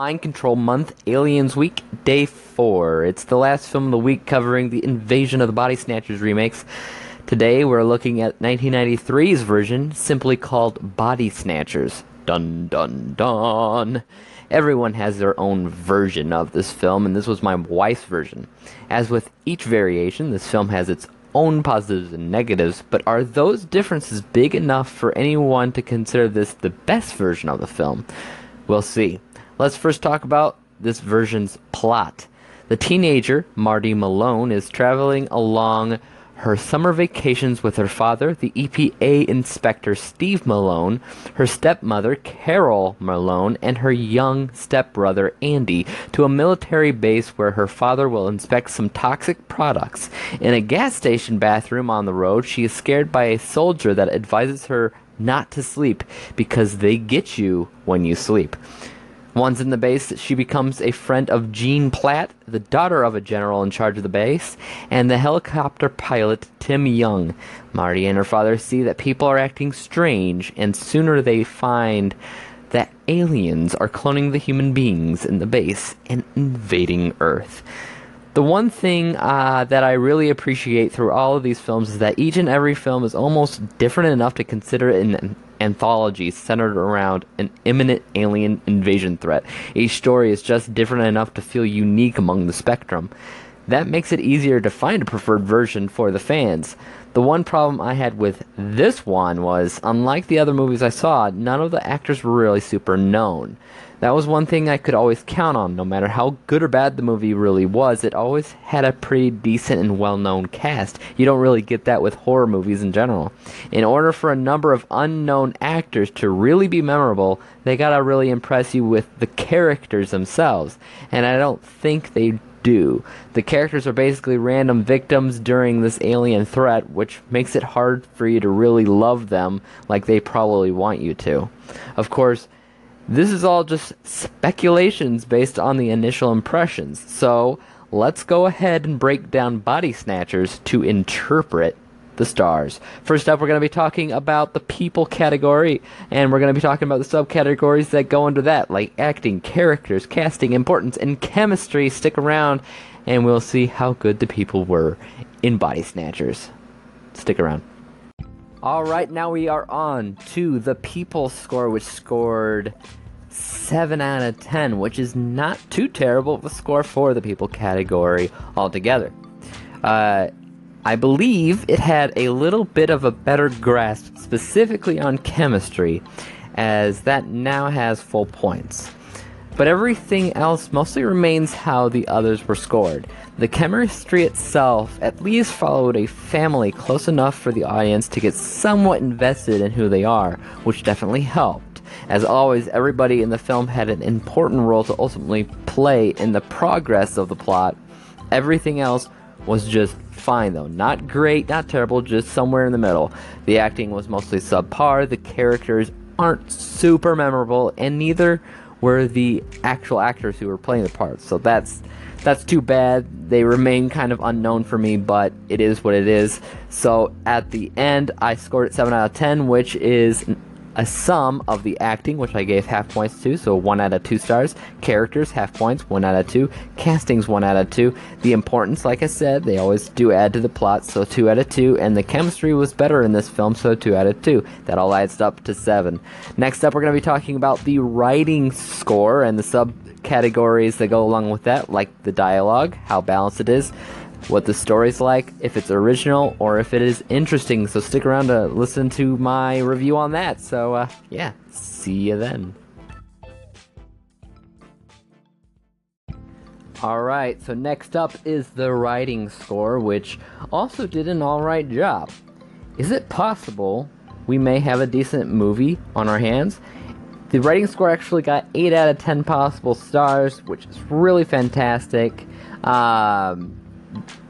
Mind Control Month, Aliens Week, Day 4. It's the last film of the week covering the Invasion of the Body Snatchers remakes. Today we're looking at 1993's version, simply called Body Snatchers. Dun dun dun. Everyone has their own version of this film, and this was my wife's version. As with each variation, this film has its own positives and negatives, but are those differences big enough for anyone to consider this the best version of the film? We'll see. Let's first talk about this version's plot. The teenager, Marti Malone, is traveling along her summer vacations with her father, the EPA inspector Steve Malone, her stepmother Carol Malone, and her young stepbrother Andy to a military base where her father will inspect some toxic products. In a gas station bathroom on the road, she is scared by a soldier that advises her not to sleep because they get you when you sleep. Once in the base, she becomes a friend of Jean Platt, the daughter of a general in charge of the base, and the helicopter pilot Tim Young. Marti and her father see that people are acting strange, and sooner they find that aliens are cloning the human beings in the base and invading Earth. The one thing uh, that I really appreciate through all of these films is that each and every film is almost different enough to consider it an anthology centered around an imminent alien invasion threat. Each story is just different enough to feel unique among the spectrum. That makes it easier to find a preferred version for the fans. The one problem I had with this one was, unlike the other movies I saw, none of the actors were really super known. That was one thing I could always count on. No matter how good or bad the movie really was, it always had a pretty decent and well known cast. You don't really get that with horror movies in general. In order for a number of unknown actors to really be memorable, they gotta really impress you with the characters themselves. And I don't think they do. The characters are basically random victims during this alien threat, which makes it hard for you to really love them like they probably want you to. Of course, this is all just speculations based on the initial impressions. So let's go ahead and break down Body Snatchers to interpret the stars. First up, we're going to be talking about the people category, and we're going to be talking about the subcategories that go under that, like acting, characters, casting, importance, and chemistry. Stick around, and we'll see how good the people were in Body Snatchers. Stick around. All right, now we are on to the people score, which scored 7 out of 10, which is not too terrible of a score for the people category altogether. Uh, I believe it had a little bit of a better grasp specifically on chemistry, as that now has full points. But everything else mostly remains how the others were scored. The chemistry itself at least followed a family close enough for the audience to get somewhat invested in who they are, which definitely helped. As always, everybody in the film had an important role to ultimately play in the progress of the plot. Everything else was just fine though. Not great, not terrible, just somewhere in the middle. The acting was mostly subpar, the characters aren't super memorable, and neither were the actual actors who were playing the parts. So that's that's too bad. They remain kind of unknown for me, but it is what it is. So at the end, I scored it 7 out of 10, which is a sum of the acting, which I gave half points to, so 1 out of 2 stars. Characters, half points, 1 out of 2. Castings, 1 out of 2. The importance, like I said, they always do add to the plot, so 2 out of 2. And the chemistry was better in this film, so 2 out of 2. That all adds up to 7. Next up, we're going to be talking about the writing score and the subcategories that go along with that, like the dialogue, how balanced it is what the story's like, if it's original, or if it is interesting. So stick around to listen to my review on that. So, uh, yeah, see you then. Alright, so next up is the writing score, which also did an alright job. Is it possible we may have a decent movie on our hands? The writing score actually got 8 out of 10 possible stars, which is really fantastic. Um,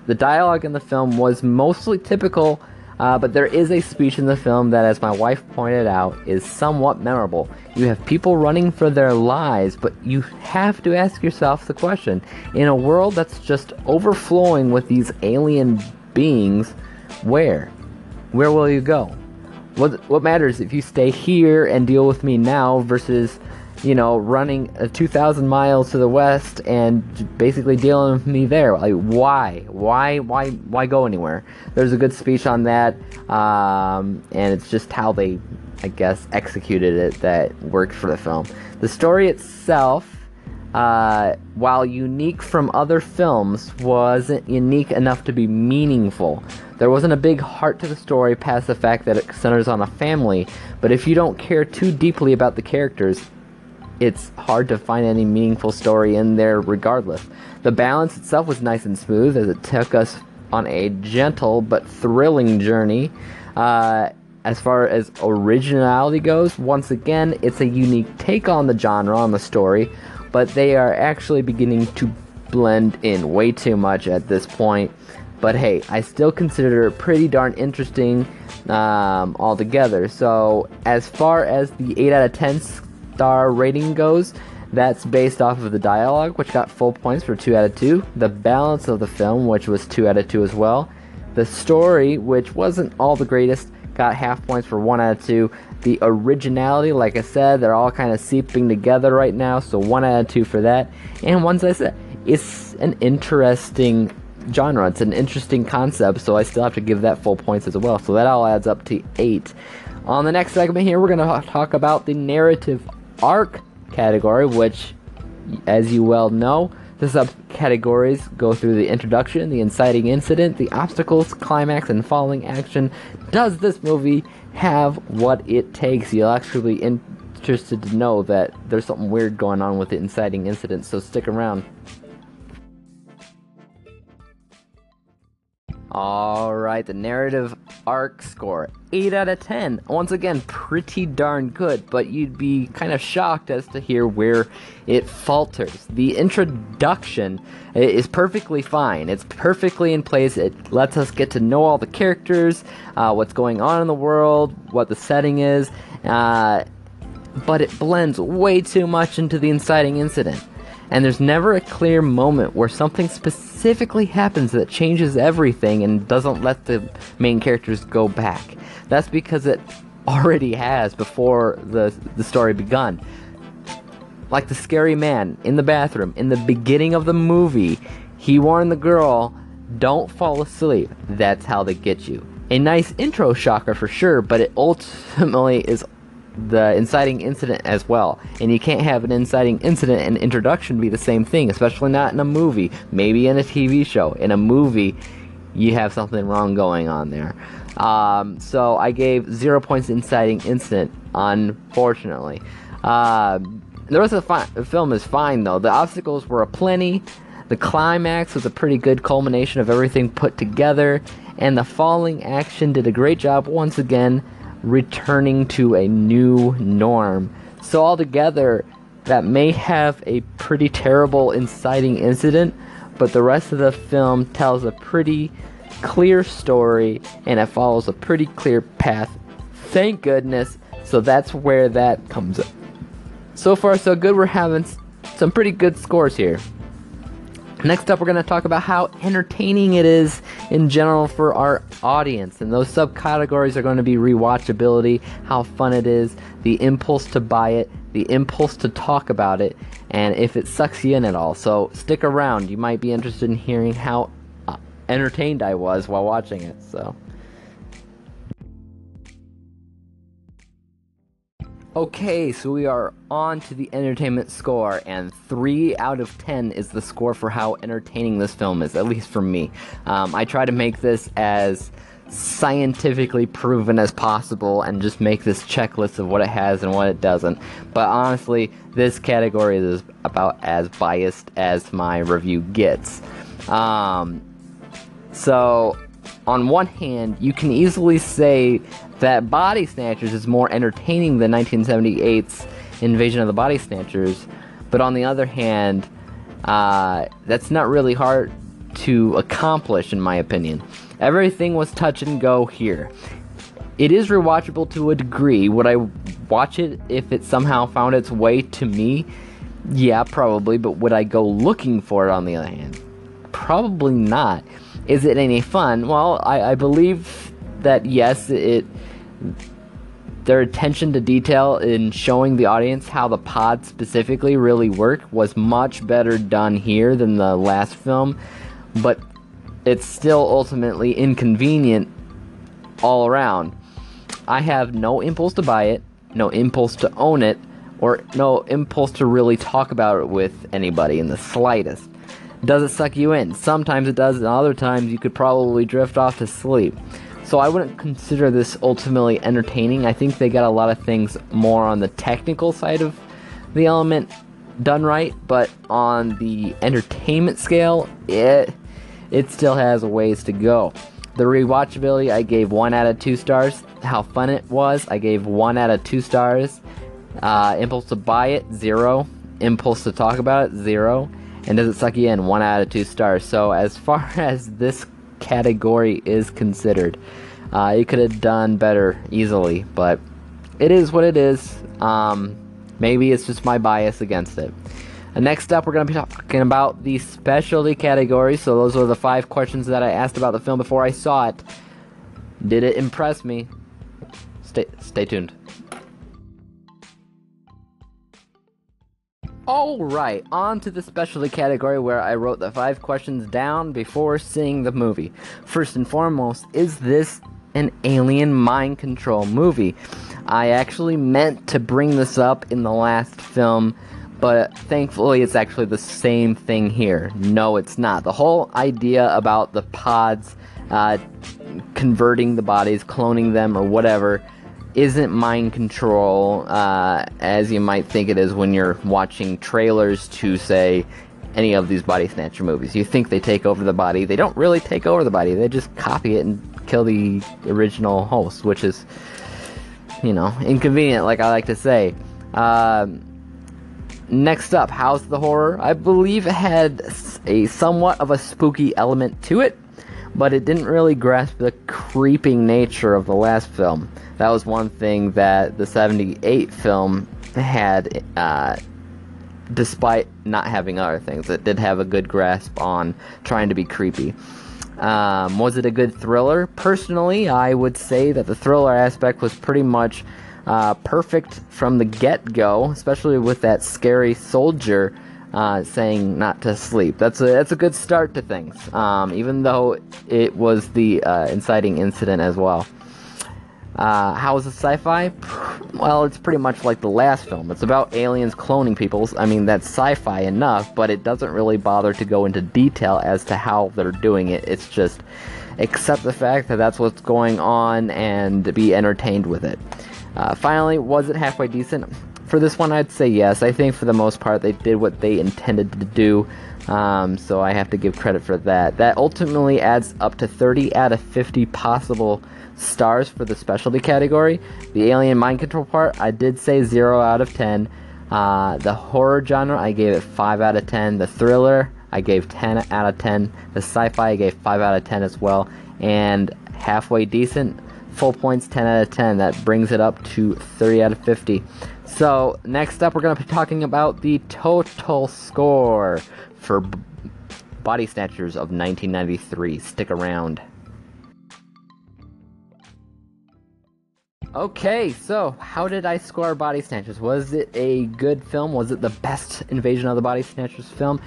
the dialogue in the film was mostly typical, uh, but there is a speech in the film that, as my wife pointed out, is somewhat memorable. You have people running for their lives, but you have to ask yourself the question in a world that's just overflowing with these alien beings, where? Where will you go? What, what matters if you stay here and deal with me now versus you know, running uh, 2,000 miles to the west and basically dealing with me there. Like, why? Why? Why? Why go anywhere? There's a good speech on that, um, and it's just how they, I guess, executed it that worked for the film. The story itself. Uh, while unique from other films, wasn't unique enough to be meaningful. There wasn't a big heart to the story past the fact that it centers on a family, but if you don't care too deeply about the characters, it's hard to find any meaningful story in there regardless. The balance itself was nice and smooth as it took us on a gentle but thrilling journey. Uh, as far as originality goes, once again, it's a unique take on the genre, on the story, but they are actually beginning to blend in way too much at this point. But hey, I still consider it pretty darn interesting um, altogether. So, as far as the 8 out of 10 star rating goes, that's based off of the dialogue, which got full points for 2 out of 2, the balance of the film, which was 2 out of 2 as well, the story, which wasn't all the greatest, got half points for 1 out of 2. The originality, like I said, they're all kind of seeping together right now, so 1 out of 2 for that. And once I said, it's an interesting genre, it's an interesting concept, so I still have to give that full points as well. So that all adds up to 8. On the next segment here, we're going to talk about the narrative arc category, which, as you well know, the subcategories go through the introduction, the inciting incident, the obstacles, climax, and falling action. Does this movie have what it takes? You'll actually be interested to know that there's something weird going on with the inciting incident, so stick around. Alright, the narrative arc score 8 out of 10. Once again, pretty darn good, but you'd be kind of shocked as to hear where it falters. The introduction is perfectly fine, it's perfectly in place. It lets us get to know all the characters, uh, what's going on in the world, what the setting is, uh, but it blends way too much into the inciting incident and there's never a clear moment where something specifically happens that changes everything and doesn't let the main characters go back. That's because it already has before the the story begun. Like the scary man in the bathroom in the beginning of the movie, he warned the girl, "Don't fall asleep." That's how they get you. A nice intro shocker for sure, but it ultimately is the inciting incident as well. And you can't have an inciting incident and introduction be the same thing, especially not in a movie. Maybe in a TV show. In a movie, you have something wrong going on there. Um, so I gave zero points inciting incident, unfortunately. Uh, the rest of the, fi- the film is fine though. The obstacles were aplenty. The climax was a pretty good culmination of everything put together, and the falling action did a great job once again returning to a new norm. So, altogether, that may have a pretty terrible inciting incident, but the rest of the film tells a pretty clear story and it follows a pretty clear path. Thank goodness. So, that's where that comes up. So far, so good. We're having some pretty good scores here. Next up, we're going to talk about how entertaining it is in general for our audience. And those subcategories are going to be rewatchability, how fun it is, the impulse to buy it, the impulse to talk about it, and if it sucks you in at all. So stick around. You might be interested in hearing how uh, entertained I was while watching it. So. Okay, so we are on to the entertainment score, and 3 out of 10 is the score for how entertaining this film is, at least for me. Um, I try to make this as scientifically proven as possible and just make this checklist of what it has and what it doesn't. But honestly, this category is about as biased as my review gets. Um, so, on one hand, you can easily say that Body Snatchers is more entertaining than 1978's Invasion of the Body Snatchers, but on the other hand, uh, that's not really hard to accomplish, in my opinion. Everything was touch and go here. It is rewatchable to a degree. Would I watch it if it somehow found its way to me? Yeah, probably, but would I go looking for it on the other hand? Probably not. Is it any fun? Well, I, I believe that yes, it their attention to detail in showing the audience how the pods specifically really work was much better done here than the last film, but it's still ultimately inconvenient all around. I have no impulse to buy it, no impulse to own it, or no impulse to really talk about it with anybody in the slightest. Does it suck you in? Sometimes it does, and other times you could probably drift off to sleep. So I wouldn't consider this ultimately entertaining. I think they got a lot of things more on the technical side of the element done right, but on the entertainment scale, it it still has a ways to go. The rewatchability, I gave one out of two stars. How fun it was, I gave one out of two stars. Uh, impulse to buy it, zero. Impulse to talk about it, zero. And does it suck you in? One out of two stars. So as far as this category is considered. Uh, it could have done better easily, but it is what it is. Um, maybe it's just my bias against it. And next up, we're going to be talking about the specialty category. So, those are the five questions that I asked about the film before I saw it. Did it impress me? Stay, stay tuned. Alright, on to the specialty category where I wrote the five questions down before seeing the movie. First and foremost, is this an alien mind control movie? I actually meant to bring this up in the last film, but thankfully it's actually the same thing here. No, it's not. The whole idea about the pods uh, converting the bodies, cloning them, or whatever isn't mind control uh, as you might think it is when you're watching trailers to say any of these body snatcher movies. You think they take over the body. They don't really take over the body. They just copy it and kill the original host, which is, you know, inconvenient, like I like to say. Um, next up, House the Horror. I believe it had a somewhat of a spooky element to it but it didn't really grasp the creeping nature of the last film. That was one thing that the 78 film had, uh, despite not having other things. It did have a good grasp on trying to be creepy. Um, was it a good thriller? Personally, I would say that the thriller aspect was pretty much uh, perfect from the get go, especially with that scary soldier uh, saying not to sleep. That's a that's a good start to things. Um, even though it was the uh, inciting incident as well. Uh, how is it sci-fi? Well, it's pretty much like the last film. It's about aliens cloning people. I mean, that's sci-fi enough, but it doesn't really bother to go into detail as to how they're doing it. It's just accept the fact that that's what's going on and be entertained with it. Uh, finally, was it halfway decent? For this one, I'd say yes. I think for the most part, they did what they intended to do. Um, so I have to give credit for that. That ultimately adds up to 30 out of 50 possible stars for the specialty category. The alien mind control part, I did say 0 out of 10. Uh, the horror genre, I gave it 5 out of 10. The thriller, I gave 10 out of 10. The sci fi, I gave 5 out of 10 as well. And halfway decent, full points 10 out of 10. That brings it up to 30 out of 50. So, next up, we're going to be talking about the total score for B- Body Snatchers of 1993. Stick around. Okay, so how did I score Body Snatchers? Was it a good film? Was it the best Invasion of the Body Snatchers film?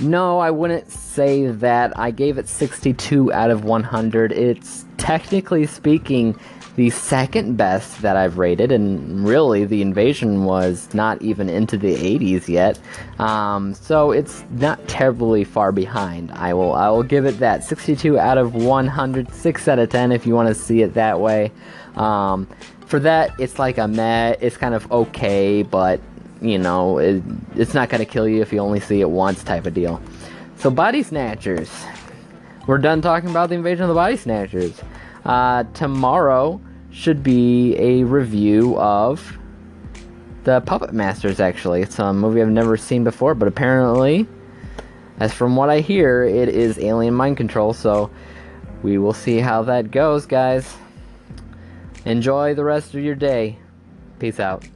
No, I wouldn't say that. I gave it 62 out of 100. It's technically speaking the second best that I've rated, and really the invasion was not even into the 80s yet. Um, so it's not terribly far behind. I will I will give it that 62 out of 100, 6 out of 10 if you want to see it that way. Um, for that, it's like a meh. It's kind of okay, but you know, it, it's not gonna kill you if you only see it once, type of deal. So, Body Snatchers. We're done talking about the invasion of the Body Snatchers. Uh, tomorrow, should be a review of the Puppet Masters. Actually, it's a movie I've never seen before, but apparently, as from what I hear, it is alien mind control. So we will see how that goes, guys. Enjoy the rest of your day. Peace out.